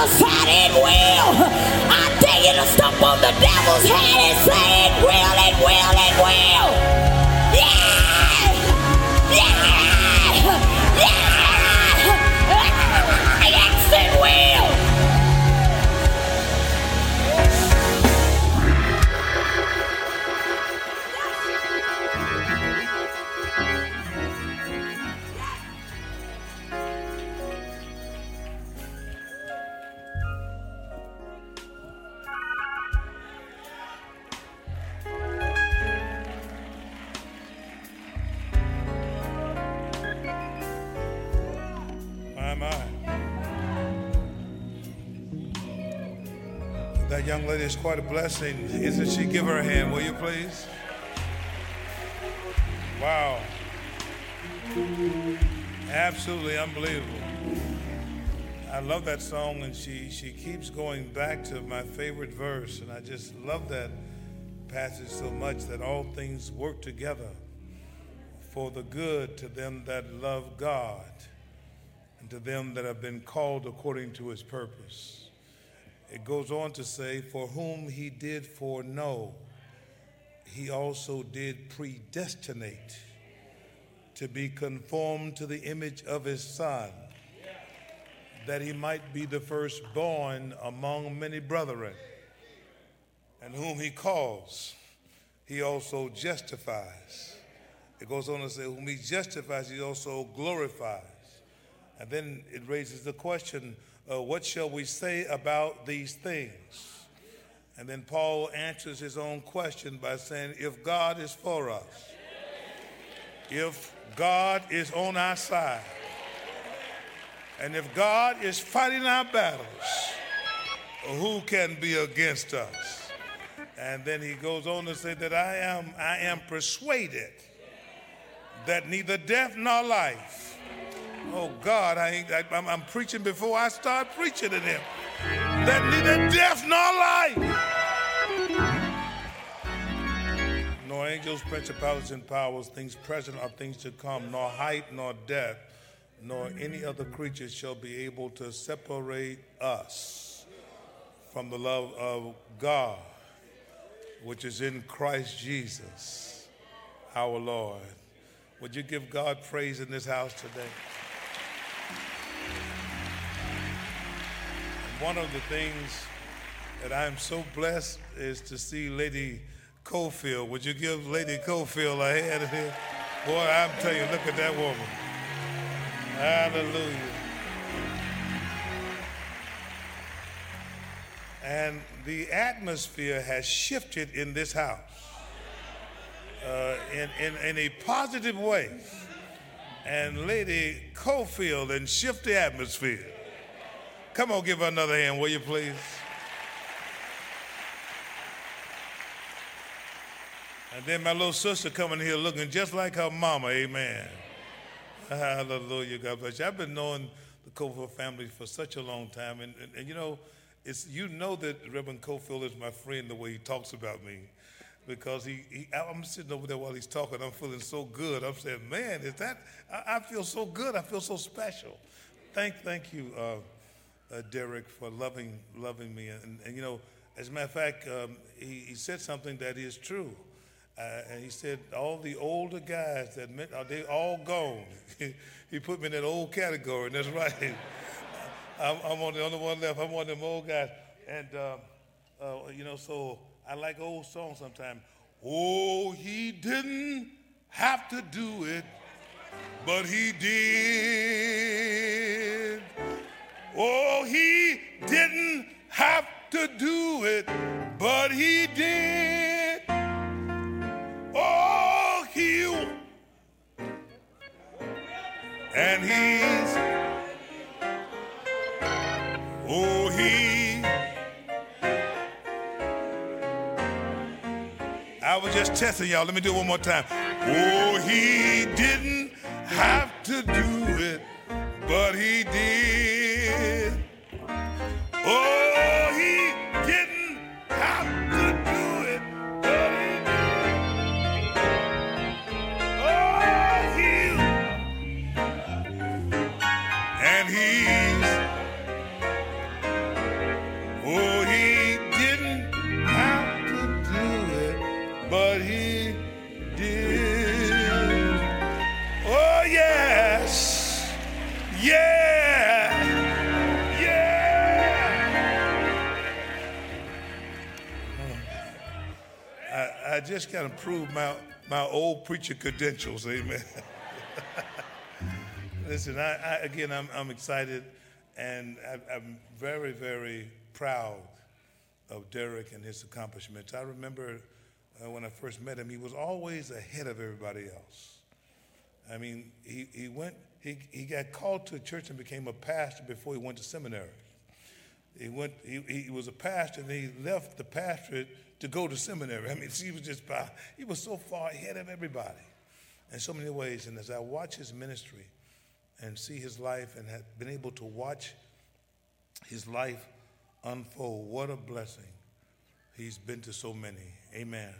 other side it will. I dare you to stomp on the devil's head and say it will, it will, it will. Is quite a blessing. Isn't she? Give her a hand, will you please? Wow. Absolutely unbelievable. I love that song, and she, she keeps going back to my favorite verse, and I just love that passage so much that all things work together for the good to them that love God and to them that have been called according to his purpose. It goes on to say, For whom he did foreknow, he also did predestinate to be conformed to the image of his Son, that he might be the firstborn among many brethren. And whom he calls, he also justifies. It goes on to say, Whom he justifies, he also glorifies. And then it raises the question, uh, what shall we say about these things? And then Paul answers his own question by saying, if God is for us, if God is on our side, and if God is fighting our battles, who can be against us? And then he goes on to say that I am, I am persuaded that neither death nor life, Oh God, I ain't, I, am I'm preaching before I start preaching to them. That neither death nor life, nor angels, principalities, and powers, things present or things to come, nor height nor depth, nor any other creature shall be able to separate us from the love of God, which is in Christ Jesus, our Lord. Would you give God praise in this house today? One of the things that I am so blessed is to see Lady Cofield. Would you give Lady Cofield a hand here? Boy, I'm telling you, look at that woman. Hallelujah. And the atmosphere has shifted in this house uh, in, in, in a positive way. And Lady Cofield and shift the atmosphere. Come on, give her another hand, will you please? And then my little sister coming here looking just like her mama, amen. Hallelujah, God bless you. I've been knowing the Cofield family for such a long time, and, and, and you know, it's, you know that Reverend Cofield is my friend the way he talks about me because he, he, I'm sitting over there while he's talking. I'm feeling so good. I'm saying, man, is that? I, I feel so good. I feel so special. Thank, thank you, uh, uh, Derek, for loving, loving me. And, and, you know, as a matter of fact, um, he, he said something that is true. Uh, and he said, all the older guys that met, are they all gone? he put me in that old category, and that's right. I'm, I'm, on the only one left. I'm one of them old guys. And, um, uh, you know, so I like old songs sometimes. Oh, he didn't have to do it, but he did. Oh, he didn't have to do it, but he did. Oh, he. And he's. Testing y'all. Let me do it one more time. Oh, he didn't have to do it, but he did. Just kind of proved my, my old preacher credentials. Amen. Listen, I, I, again, I'm, I'm excited and I, I'm very, very proud of Derek and his accomplishments. I remember uh, when I first met him, he was always ahead of everybody else. I mean, he, he went, he, he got called to a church and became a pastor before he went to seminary. He went, he, he was a pastor and he left the pastorate to go to seminary. I mean, he was just, by. he was so far ahead of everybody in so many ways. And as I watch his ministry and see his life and have been able to watch his life unfold, what a blessing. He's been to so many. Amen.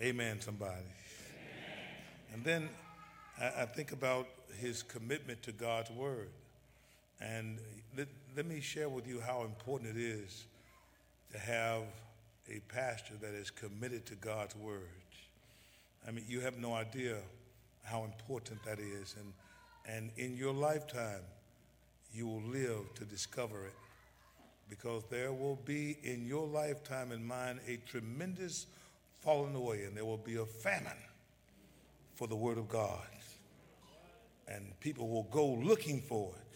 Amen, somebody. And then I, think about his commitment to God's word. And let me share with you how important it is to have a pastor that is committed to God's word. I mean, you have no idea how important that is. And, and in your lifetime, you will live to discover it because there will be in your lifetime and mine a tremendous falling away, and there will be a famine for the Word of God. And people will go looking for it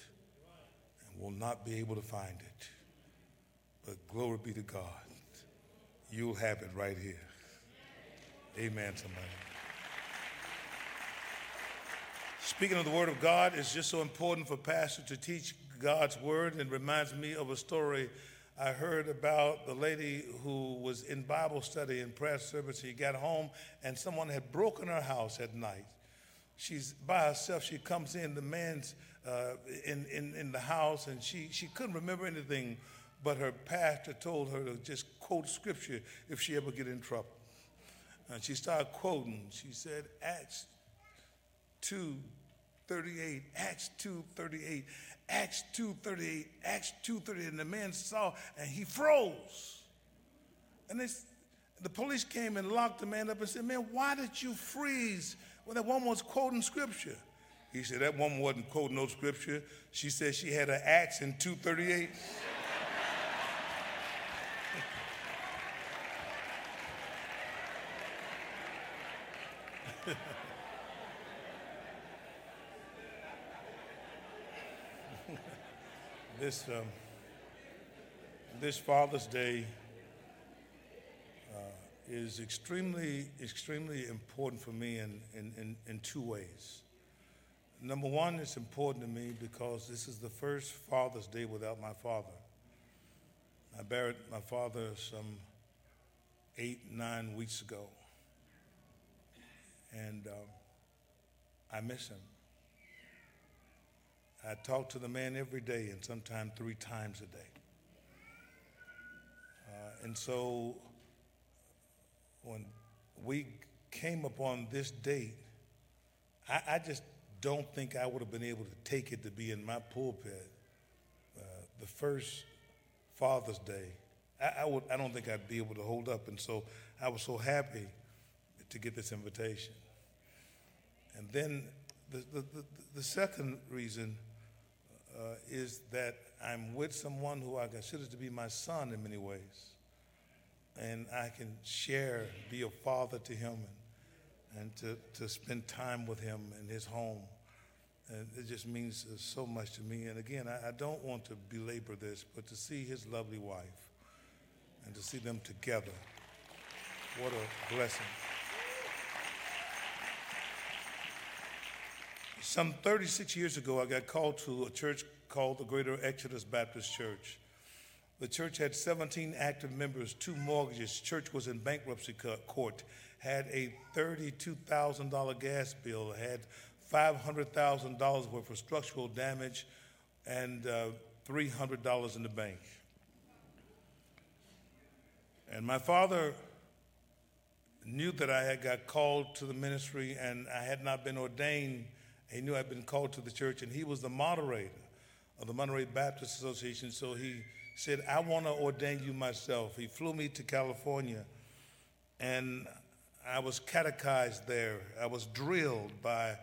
will not be able to find it. But glory be to God. You'll have it right here. Amen, somebody. Speaking of the Word of God, it's just so important for pastors to teach God's Word and reminds me of a story I heard about the lady who was in Bible study and prayer service. She got home and someone had broken her house at night. She's by herself. She comes in, the man's uh, in, in, in the house, and she, she couldn't remember anything, but her pastor told her to just quote scripture if she ever get in trouble. And she started quoting. She said, Acts 2 38, Acts 2 38. Acts 2.38, Acts 2.38, and the man saw and he froze. And the police came and locked the man up and said, man, why did you freeze when that woman was quoting scripture? He said, that woman wasn't quoting no scripture. She said she had an axe in 238. this, um, this Father's Day uh, is extremely, extremely important for me in, in, in, in two ways. Number one, it's important to me because this is the first Father's Day without my father. I buried my father some eight, nine weeks ago. And um, I miss him. I talk to the man every day and sometimes three times a day. Uh, and so when we came upon this date, I, I, just don't think I would have been able to take it to be in my pulpit uh, the first Father's Day. I, I, would, I don't think I'd be able to hold up. And so I was so happy to get this invitation. And then the, the, the, the second reason uh, is that I'm with someone who I consider to be my son in many ways. And I can share, be a father to him, and, and to, to spend time with him in his home. And it just means so much to me. And again, I, I don't want to belabor this, but to see his lovely wife and to see them together, what a blessing. Some 36 years ago, I got called to a church called the Greater Exodus Baptist Church. The church had 17 active members, two mortgages. Church was in bankruptcy court, had a $32,000 gas bill, had $500,000 worth of structural damage, and uh, $300 in the bank. And my father knew that I had got called to the ministry and I had not been ordained he knew I'd been called to the church, and he was the moderator of the Monterey Baptist Association. So he said, I want to ordain you myself. He flew me to California, and I was catechized there. I was drilled by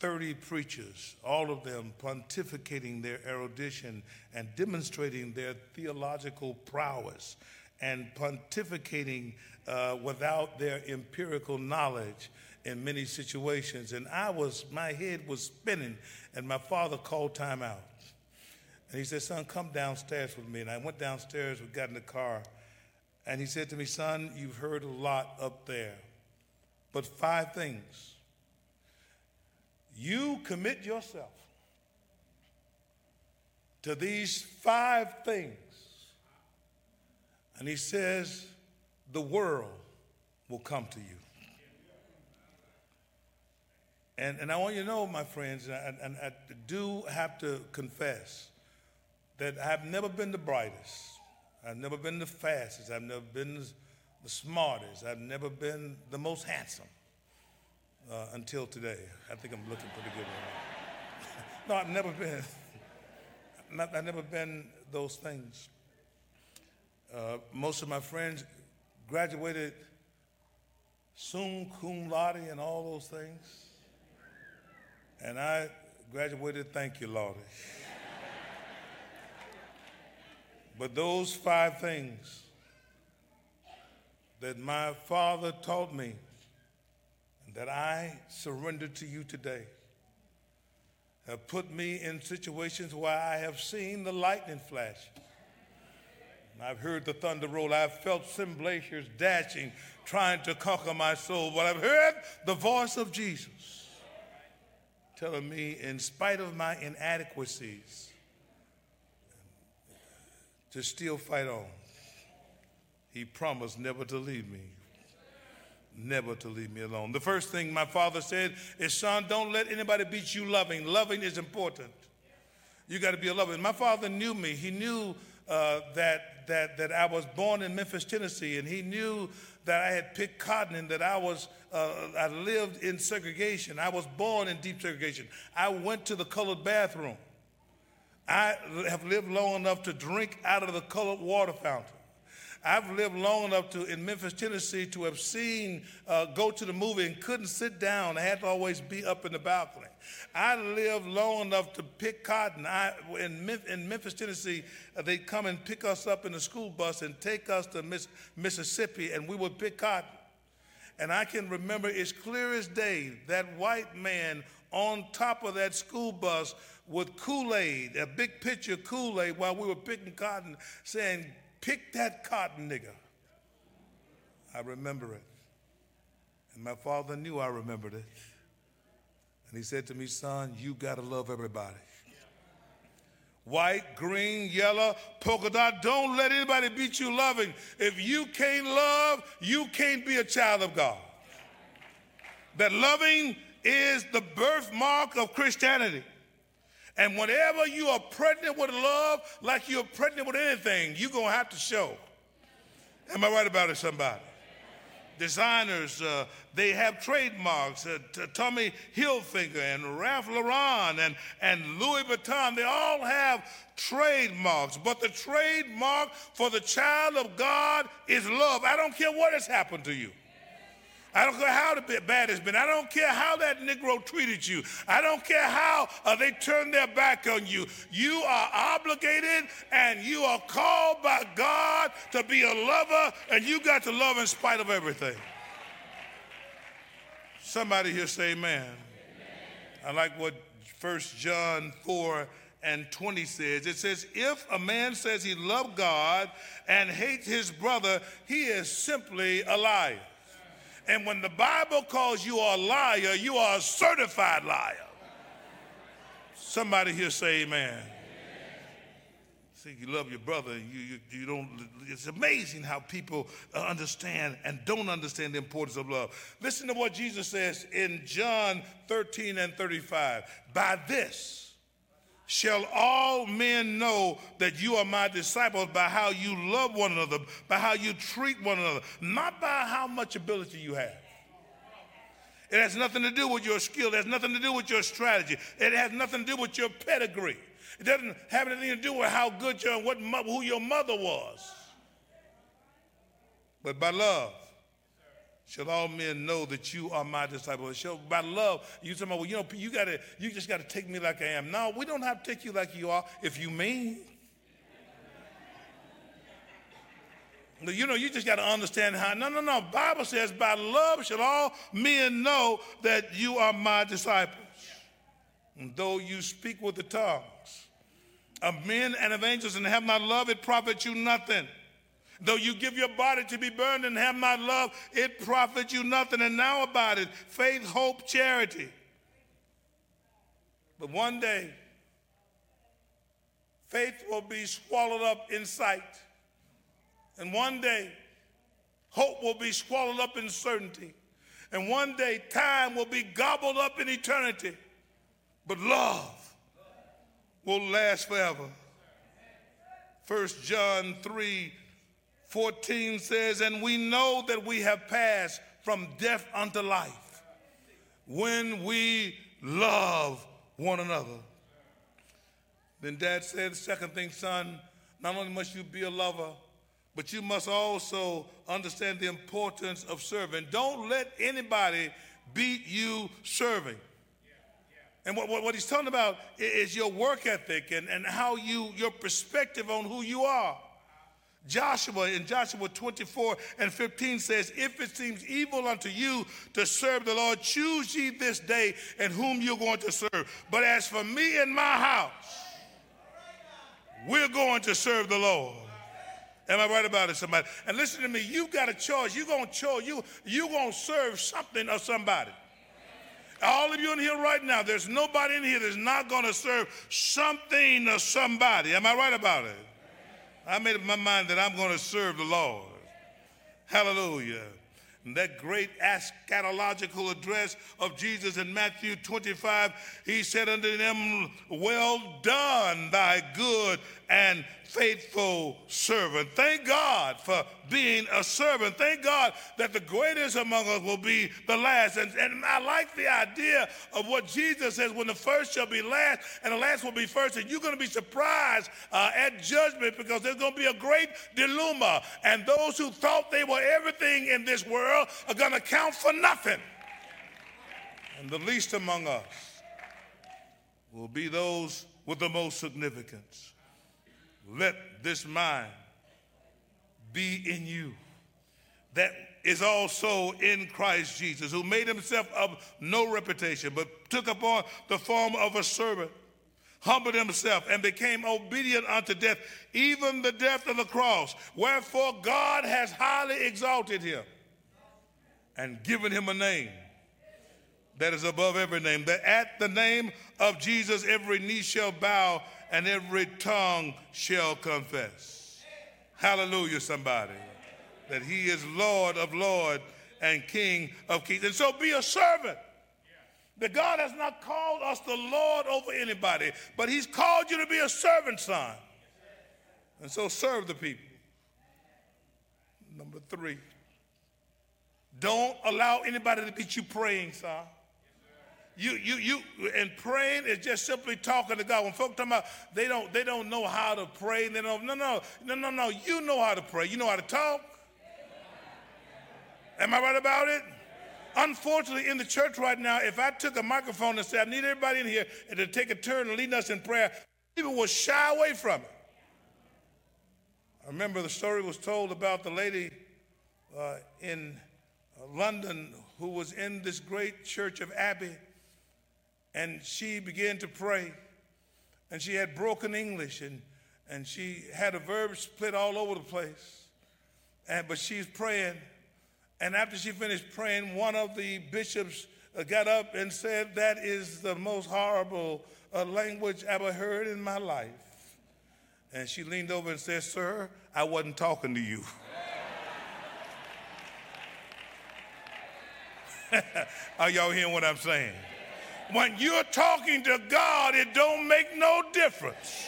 30 preachers, all of them pontificating their erudition and demonstrating their theological prowess and pontificating uh, without their empirical knowledge in many situations. And I was, my head was spinning, and my father called time out. And he said, Son, come downstairs with me. And I went downstairs, we got in the car, and he said to me, Son, you've heard a lot up there, but five things. You commit yourself to these five things. And he says, the world will come to you. And, and I want you to know, my friends, and, and I do have to confess that I've never been the brightest. I've never been the fastest. I've never been the, smartest. I've never been the most handsome uh, until today. I think I'm looking pretty good right now. no, I've never been. I've never been those things. Uh, most of my friends graduated summa cum laude and all those things. And I graduated, thank you, Lord. But those five things that my father taught me and that I surrender to you today have put me in situations where I have seen the lightning flash. I've heard the thunder roll. I've felt glaciers dashing, trying to conquer my soul. But I've heard the voice of Jesus telling me, in spite of my inadequacies, to still fight on. He promised never to leave me, never to leave me alone. The first thing my father said is, son, don't let anybody beat you loving. Loving is important. You got to be a lover. My father knew me. He knew uh, that, that, that I was born in Memphis, Tennessee, and he knew that I had picked cotton and that I was uh, I lived in segregation. I was born in deep segregation. I went to the colored bathroom. I have lived long enough to drink out of the colored water fountain. I've lived long enough to in Memphis, Tennessee, to have seen uh, go to the movie and couldn't sit down. I had to always be up in the balcony. I lived long enough to pick cotton. I, in, in Memphis, Tennessee, uh, they'd come and pick us up in the school bus and take us to Miss, Mississippi, and we would pick cotton. And I can remember as clear as day that white man on top of that school bus with Kool Aid, a big pitcher of Kool Aid, while we were picking cotton, saying, Pick that cotton nigger. I remember it. And my father knew I remembered it. And he said to me, Son, you got to love everybody. White, green, yellow, polka dot. Don't let anybody beat you loving. If you can't love, you can't be a child of God. That loving is the birthmark of Christianity. And whenever you are pregnant with love, like you're pregnant with anything, you're going to have to show. Am I right about it, somebody? Designers, uh, they have trademarks. Uh, t- Tommy Hilfiger and Ralph Lauren and, and Louis Vuitton, they all have trademarks. But the trademark for the child of God is love. I don't care what has happened to you. I don't care how bad it's been. I don't care how that Negro treated you. I don't care how uh, they turned their back on you. You are obligated and you are called by God to be a lover, and you got to love in spite of everything. Somebody here say amen. amen. I like what First John 4 and 20 says. It says, If a man says he loves God and hates his brother, he is simply a liar. And when the Bible calls you a liar, you are a certified liar. Somebody here say amen. See, you love your brother. You, you, you don't. It's amazing how people uh, understand and don't understand the importance of love. Listen to what Jesus says in John 13 and 35. By this, shall all men know that you are my disciples by how you love one another, by how you treat one another, not by how much ability you have. It has nothing to do with your skill. It has nothing to do with your strategy. It has nothing to do with your pedigree. It doesn't have anything to do with how good you are, what, who your mother was. But by love shall all men know that you are my disciple. Shall by love, you talking about, well, you know, you gotta, you just gotta take me like I am. No, we don't have to take you like you are if you mean. You know, you just got to understand how. No, no, no. Bible says, by love shall all men know that you are my disciples. And though you speak with the tongues of men and of angels and have not love, it profits you nothing. Though you give your body to be burned and have not love, it profits you nothing. And now about it faith, hope, charity. But one day, faith will be swallowed up in sight. And one day, hope will be swallowed up in certainty. And one day, time will be gobbled up in eternity. But love will last forever. 1 John 3 14 says, And we know that we have passed from death unto life when we love one another. Then dad said, second thing, son, not only must you be a lover, but you must also understand the importance of serving. Don't let anybody beat you serving. And what, what, what, he's talking about is your work ethic and, and how you, your perspective on who you are. Joshua in Joshua 24 and 15 says, If it seems evil unto you to serve the Lord, choose ye this day and whom you're going to serve. But as for me and my house, we're going to serve the Lord. Am I right about it, somebody? And listen to me, you've got a choice. You're going to choose. You, you're going to serve something or somebody. All of you in here right now, there's nobody in here that's not going to serve something or somebody. Am I right about it? I made up my mind that I'm going to serve the Lord. Hallelujah. And that great eschatological address of Jesus in Matthew 25, he said unto them, Well done, thy good and faithful servant. Thank God for being a servant. Thank God that the greatest among us will be the last. And, and I like the idea of what Jesus says when the first shall be last and the last will be first. And you're going to be surprised uh, at judgment because there's going to be a great dilemma. And those who thought they were everything in this world are going to count for nothing. And the least among us will be those with the most significance let this mind be in you that is also in Christ Jesus, who made himself of no reputation, but took upon the form of a servant, humbled himself, and became obedient unto death, even the death of the cross. Wherefore God has highly exalted him and given him a name that is above every name, that at the name of Jesus every knee shall bow and every tongue shall confess. Hallelujah, somebody. That he is Lord of Lords and King of Kings. And so be a servant. That God has not called us the Lord over anybody, but he's called you to be a servant, son. And so serve the people. Number three, don't allow anybody to beat you praying, son. You, you, you, and praying is just simply talking to God. When folks talk about they don't, they don't know how to pray, they don't, no, no, no, no, no. You know how to pray. You know how to talk. Am I right about it? Unfortunately, in the church right now, if I took a microphone and said, I need everybody in here and to take a turn and lead us in prayer, people would shy away from it. I remember the story was told about the lady uh, in uh, London who was in this great church of Abbey and she began to pray. And she had broken English and, and she had a verb split all over the place. And, but she's praying. And after she finished praying, one of the bishops uh, got up and said, That is the most horrible uh, language I've ever heard in my life. And she leaned over and said, Sir, I wasn't talking to you. Are y'all hearing what I'm saying? When you're talking to God, it don't make no difference.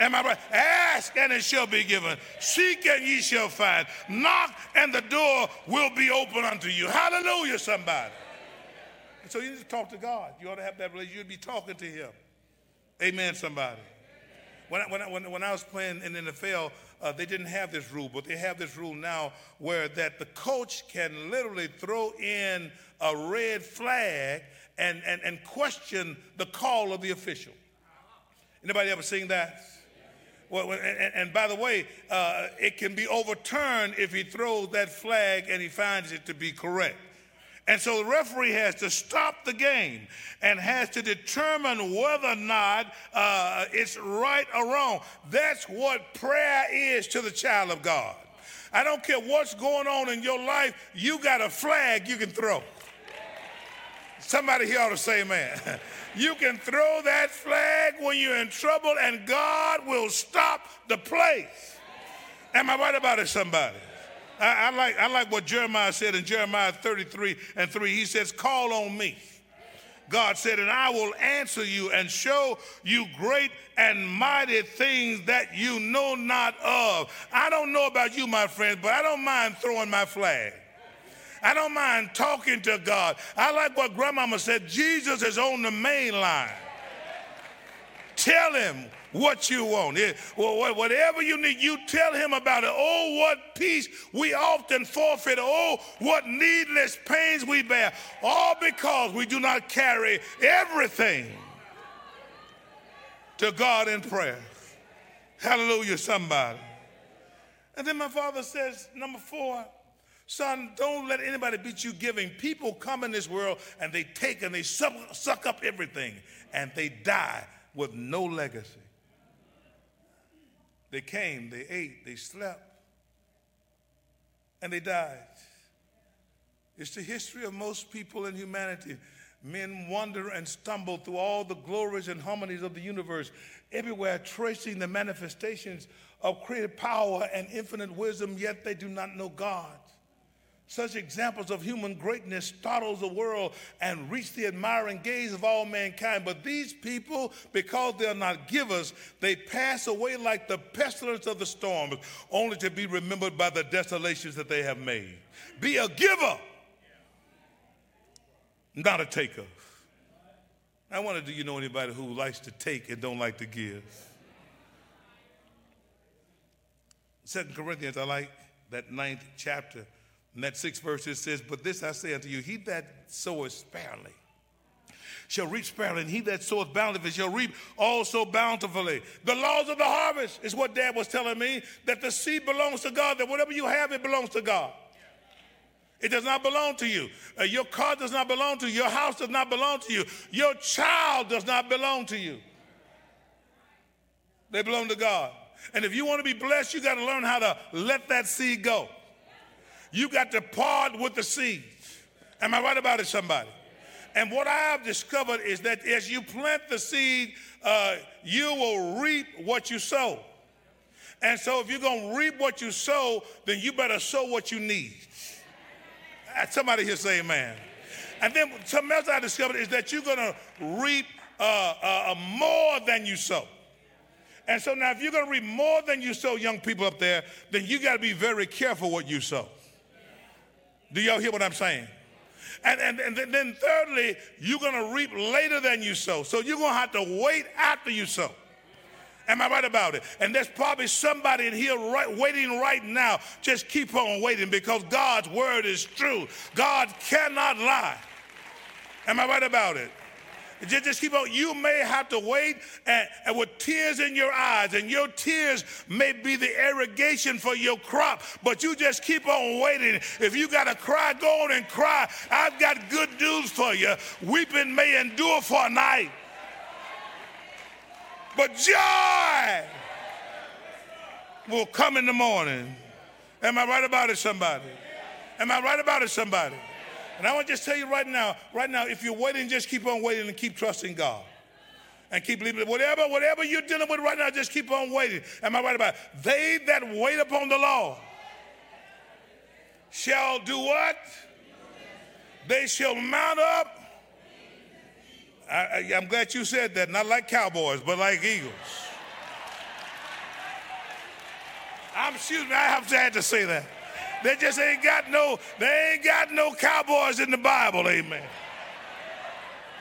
Am I right? Ask and it shall be given. Seek and ye shall find. Knock and the door will be open unto you. Hallelujah, somebody. So you need to talk to God. You ought to have that relationship. You'd be talking to Him. Amen, somebody. When I, when I, when I was playing in the NFL, uh, they didn't have this rule, but they have this rule now where that the coach can literally throw in a red flag and, and, and question the call of the official. Anybody ever seen that? Well, and, and by the way, uh, it can be overturned if he throws that flag and he finds it to be correct. And so the referee has to stop the game and has to determine whether or not uh, it's right or wrong. That's what prayer is to the child of God. I don't care what's going on in your life, you got a flag you can throw. Somebody here ought to say amen. You can throw that flag when you're in trouble and God will stop the place. Am I right about it, somebody? I, I, like, I like what Jeremiah said in Jeremiah 33 and 3. He says, Call on me. God said, and I will answer you and show you great and mighty things that you know not of. I don't know about you, my friends, but I don't mind throwing my flag. I don't mind talking to God. I like what grandmama said Jesus is on the main line. Tell him what you want. well, whatever you need, you tell him about it. Oh, what peace we often forfeit. Oh, what needless pains we bear. All because we do not carry everything to God in prayer. Hallelujah, somebody. And then my father says, number four, son, don't let anybody beat you giving. People come in this world and they take and they suck, suck up everything and they die with no legacy. They came, they ate, they slept, and they died. It's the history of most people in humanity. Men wander and stumble through all the glories and harmonies of the universe, everywhere tracing the manifestations of creative power and infinite wisdom, yet they do not know God. Such examples of human greatness startles the world and reach the admiring gaze of all mankind. But these people, because they are not givers, they pass away like the pestilence of the storms, only to be remembered by the desolations that they have made. Be a giver, not a taker. I wonder, do you know anybody who likes to take and don't like to give? Second Corinthians, I like that ninth chapter in that sixth verse, it says, But this I say unto you, he that soweth sparingly shall reap sparingly, and he that soweth bountifully shall reap also bountifully. The laws of the harvest is what Dad was telling me, that the seed belongs to God, that whatever you have, it belongs to God. It does not belong to you. Uh, your car does not belong to you. Your house does not belong to you. Your child does not belong to you. They belong to God. And if you want to be blessed, you got to learn how to let that seed go. You got to part with the seeds. Am I right about it, somebody? And what I have discovered is that as you plant the seed, uh, you will reap what you sow. And so if you're going to reap what you sow, then you better sow what you need. Uh, somebody here say amen. And then something else I discovered is that you're going to reap uh, uh, more than you sow. And so now if you're going to reap more than you sow, young people up there, then you got to be very careful what you sow. Do y'all hear what I'm saying? And, and, and then thirdly, you're going to reap later than you sow. So you're going to have to wait after you sow. Am I right about it? And there's probably somebody in here right, waiting right now. Just keep on waiting because God's word is true. God cannot lie. Am I right about it? Just, just keep on. You may have to wait and, and with tears in your eyes, and your tears may be the irrigation for your crop, but you just keep on waiting. If you got to cry, go on and cry. I've got good news for you. Weeping may endure for a night, but joy will come in the morning. Am I right about it, somebody? Am I right about it, somebody? And I want to just tell you right now, right now, if you're waiting, just keep on waiting and keep trusting God. And keep believing whatever, whatever you're dealing with right now, just keep on waiting. Am I right about it? They that wait upon the Lord shall do what? They shall mount up. I, am glad you said that, not like cowboys, but like eagles. I'm excuse me, I have to, had to say that. They just ain't got no, they ain't got no cowboys in the Bible, amen.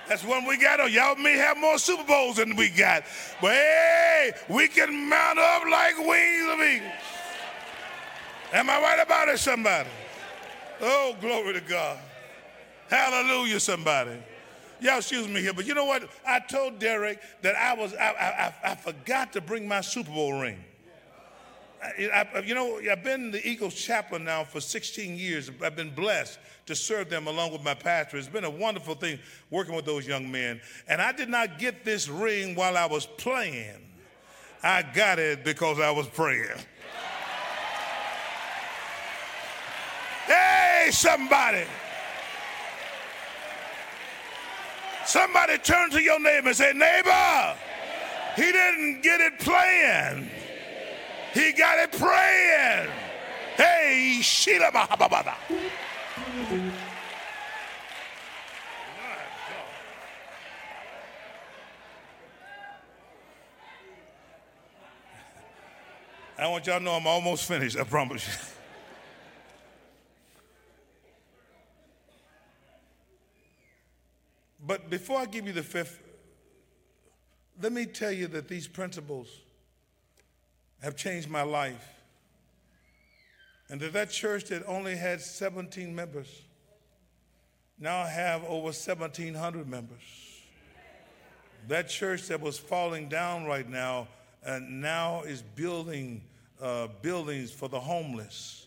That's one we got. on. Y'all may have more Super Bowls than we got. But hey, we can mount up like wings of eagles. Am I right about it, somebody? Oh, glory to God. Hallelujah, somebody. y'all excuse me here, but you know what? I told Derek that I was I, I, I forgot to bring my Super Bowl ring. I, you know, I've been the Eagles chaplain now for 16 years. I've been blessed to serve them along with my pastor. It's been a wonderful thing working with those young men. And I did not get this ring while I was playing. I got it because I was praying. Hey, somebody. Somebody turn to your neighbor and say, Neighbor, he didn't get it playing. He got it praying. Hey, Sheila Mahababada. I want y'all to know I'm almost finished, I promise you. But before I give you the fifth, let me tell you that these principles have changed my life. And that that church that only had 17 members now have over 1,700 members. That church that was falling down right now and now is building uh, buildings for the homeless.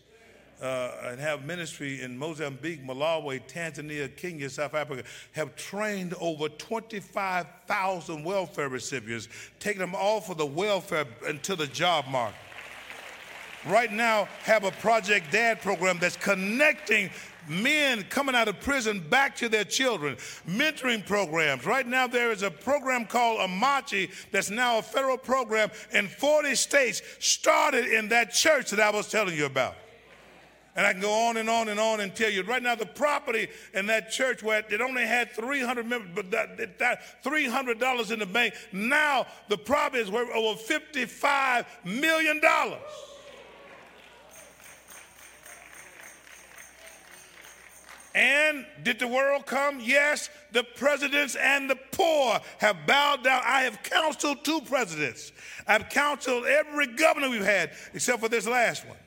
Uh, and have ministry in Mozambique, Malawi, Tanzania, Kenya, South Africa, have trained over 25,000 welfare recipients, taking them off of the welfare into the job market. Right now, have a Project Dad program that's connecting men coming out of prison back to their children, mentoring programs. Right now, there is a program called Amachi that's now a federal program in 40 states, started in that church that I was telling you about. And I can go on and on and on and tell you. Right now, the property in that church where it only had 300 members, but that, that $300 in the bank, now the property is worth over $55 million. And did the world come? Yes. The presidents and the poor have bowed down. I have counseled two presidents. I've counseled every governor we've had, except for this last one.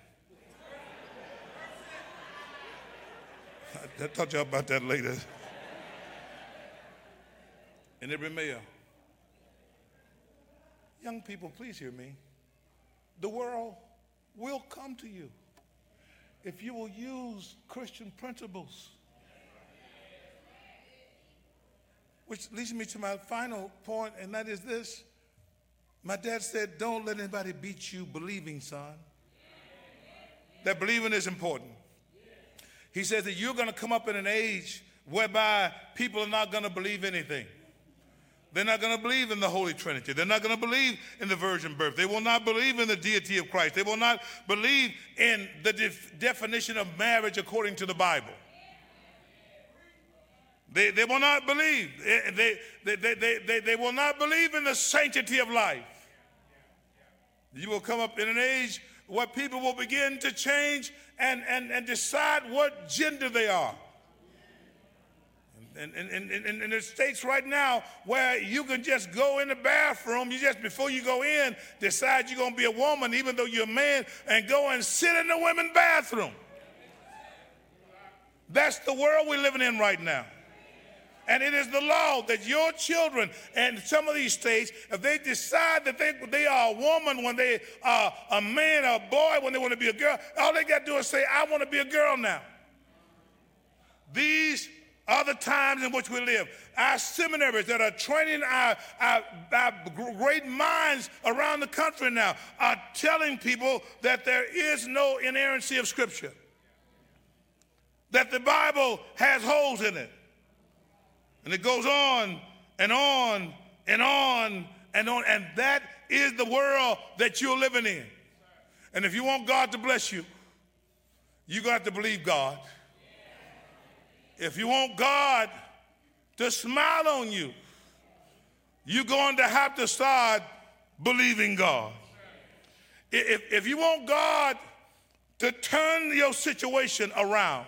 I'll talk to y'all about that later. And every mayor. Young people, please hear me. The world will come to you if you will use Christian principles. Which leads me to my final point, and that is this. My dad said, Don't let anybody beat you believing, son. That believing is important. He says that you're going to come up in an age whereby people are not going to believe anything. They're not going to believe in the Holy Trinity. They're not going to believe in the virgin birth. They will not believe in the deity of Christ. They will not believe in the def- definition of marriage according to the Bible. They, they will not believe. They, they, they, they, they, they will not believe in the sanctity of life. You will come up in an age where people will begin to change and, and, and decide what gender they are. And, and, and, and, and states right now where you can just go in the bathroom, you just, before you go in, decide you're going to be a woman, even though you're a man, and go and sit in the women's bathroom. That's the world we're living in right now. And it is the law that your children and some of these states, if they decide that they, they are a woman when they are a man or a boy when they want to be a girl, all they got to do is say, I want to be a girl now. These are the times in which we live. Our seminaries that are training our, our, our, great minds around the country now are telling people that there is no inerrancy of Scripture, that the Bible has holes in it. And it goes on and on and on and on. And that is the world that you're living in. And if you want God to bless you, you got to believe God. If you want God to smile on you, you're going to have to start believing God. If, if you want God to turn your situation around,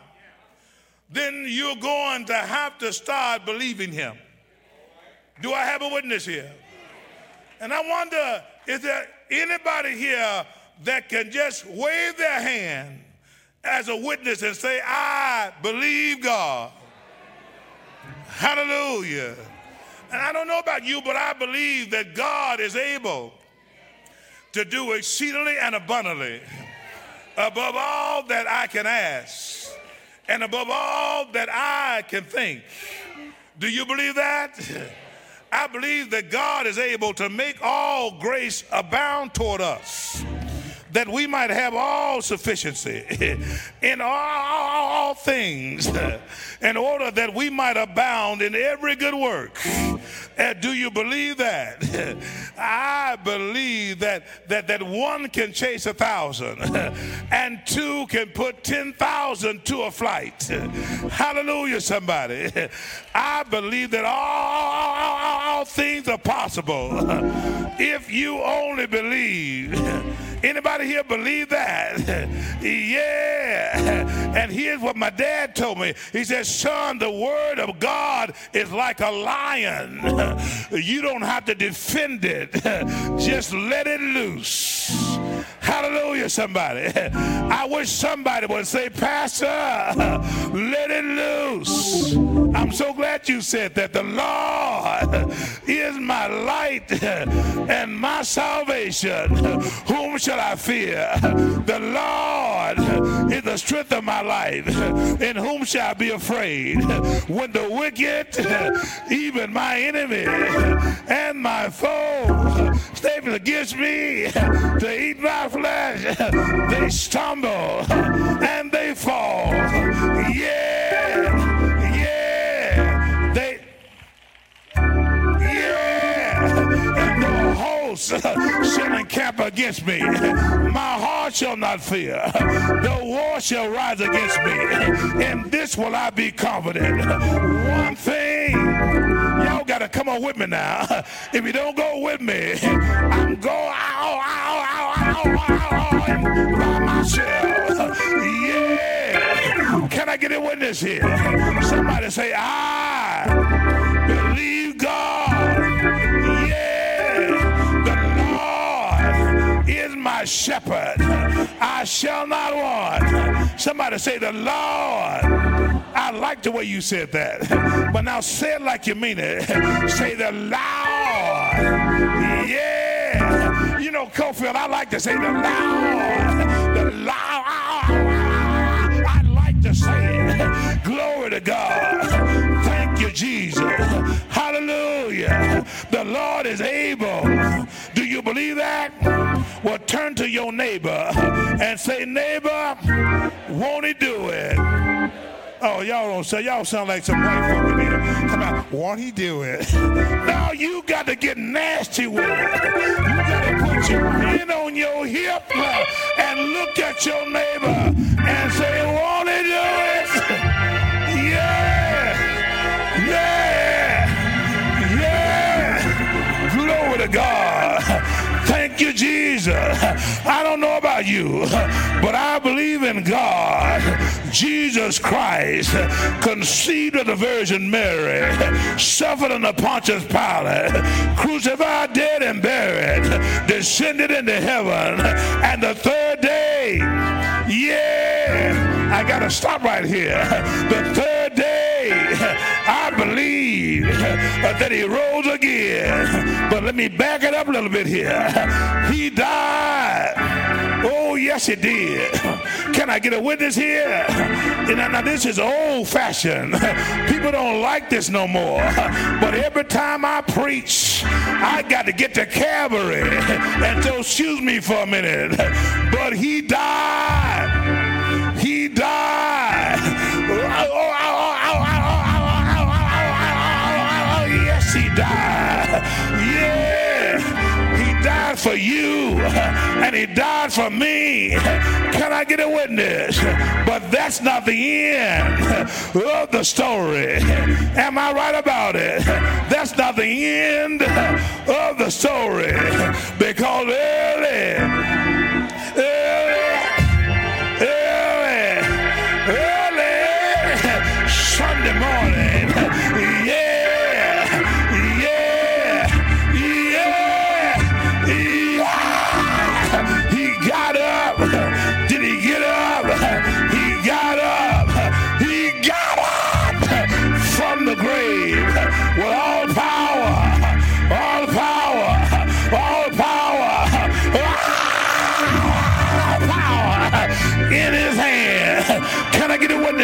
then you're going to have to start believing Him. Do I have a witness here? And I wonder, is there anybody here that can just wave their hand as a witness and say, I believe God. Hallelujah. And I don't know about you, but I believe that God is able to do exceedingly and abundantly above all that I can ask and above all that I can think. Do you believe that? I believe that God is able to make all grace abound toward us that we might have all sufficiency in all, all, things in order that we might abound in every good work. Uh, do you believe that? I believe that, that, that one can chase a thousand and two can put 10,000 to a flight. Hallelujah, somebody. I believe that all, all things are possible if you only believe. Anybody here believe that? yeah. And here's what my dad told me. He said, son, the word of God is like a lion. You don't have to defend it. Just let it loose. Hallelujah, somebody. I wish somebody would say, Pastor, let it loose. I'm so glad you said that. The Lord is my light and my salvation. Whom shall I fear? The Lord is the strength of my life. In whom shall I be afraid? When the wicked, even my enemy and my foe, stand against me to eat my flesh, they stumble and they fall. Yeah. Yeah, they, yeah, and the hosts shall encamp against me. My heart shall not fear. The war shall rise against me. In this will I be confident. One thing, got to come on with me now. If you don't go with me, I'm going out, out, out, out, out, out by myself. Yeah. Can I get a witness here? Somebody say, I believe God. Yeah. The Lord is my shepherd. I shall not want. Somebody say, The Lord. I like the way you said that. But now say it like you mean it. Say, The Lord. Yeah. You know, Cofield, I like to say, The Lord. The Lord. I like to say it. Glory to God. Thank you, Jesus. Hallelujah. The Lord is able. Do you believe that? Well, turn to your neighbor and say, neighbor, won't he do it? Oh, y'all don't say, y'all sound like some white folk in here. Come on, won't he do it? Now you got to get nasty with it. You got to put your hand on your hip and look at your neighbor and say, won't he do it? Yeah! Yeah! Yeah! Glory to God. Thank you, Jesus. I don't know about you, but I believe in God. Jesus Christ, conceived of the Virgin Mary, suffered under Pontius Pilate, crucified, dead, and buried, descended into heaven, and the third day, yeah, I got to stop right here. The third day, I believe that he rose again. But let me back it up a little bit here. He died. Oh, yes, he did. Can I get a witness here? Now, now this is old fashioned. People don't like this no more. But every time I preach, I got to get to Calvary. And so, excuse me for a minute. But he died. He died. Oh, oh, oh, yes, he died. Died for you and he died for me. Can I get a witness? But that's not the end of the story. Am I right about it? That's not the end of the story because early,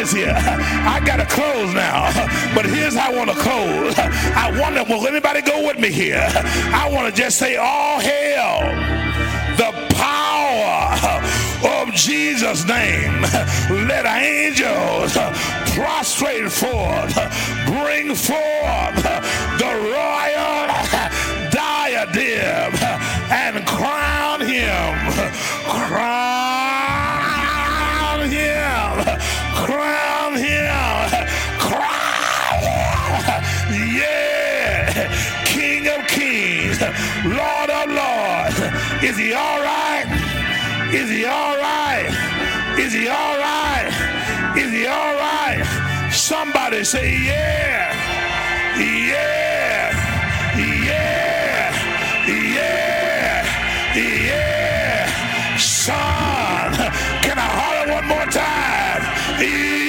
I get a witness here? I got to close now, but here's how I want to close. I wonder, will anybody go with me here? I want to just say, all hail the power of Jesus' name. Let angels prostrate forth, bring forth Is he all right? Is he all right? Is he all right? Is he all right? Somebody say, yeah. Yeah. Yeah. Yeah. Yeah. Son, can I holler one more time? Yeah.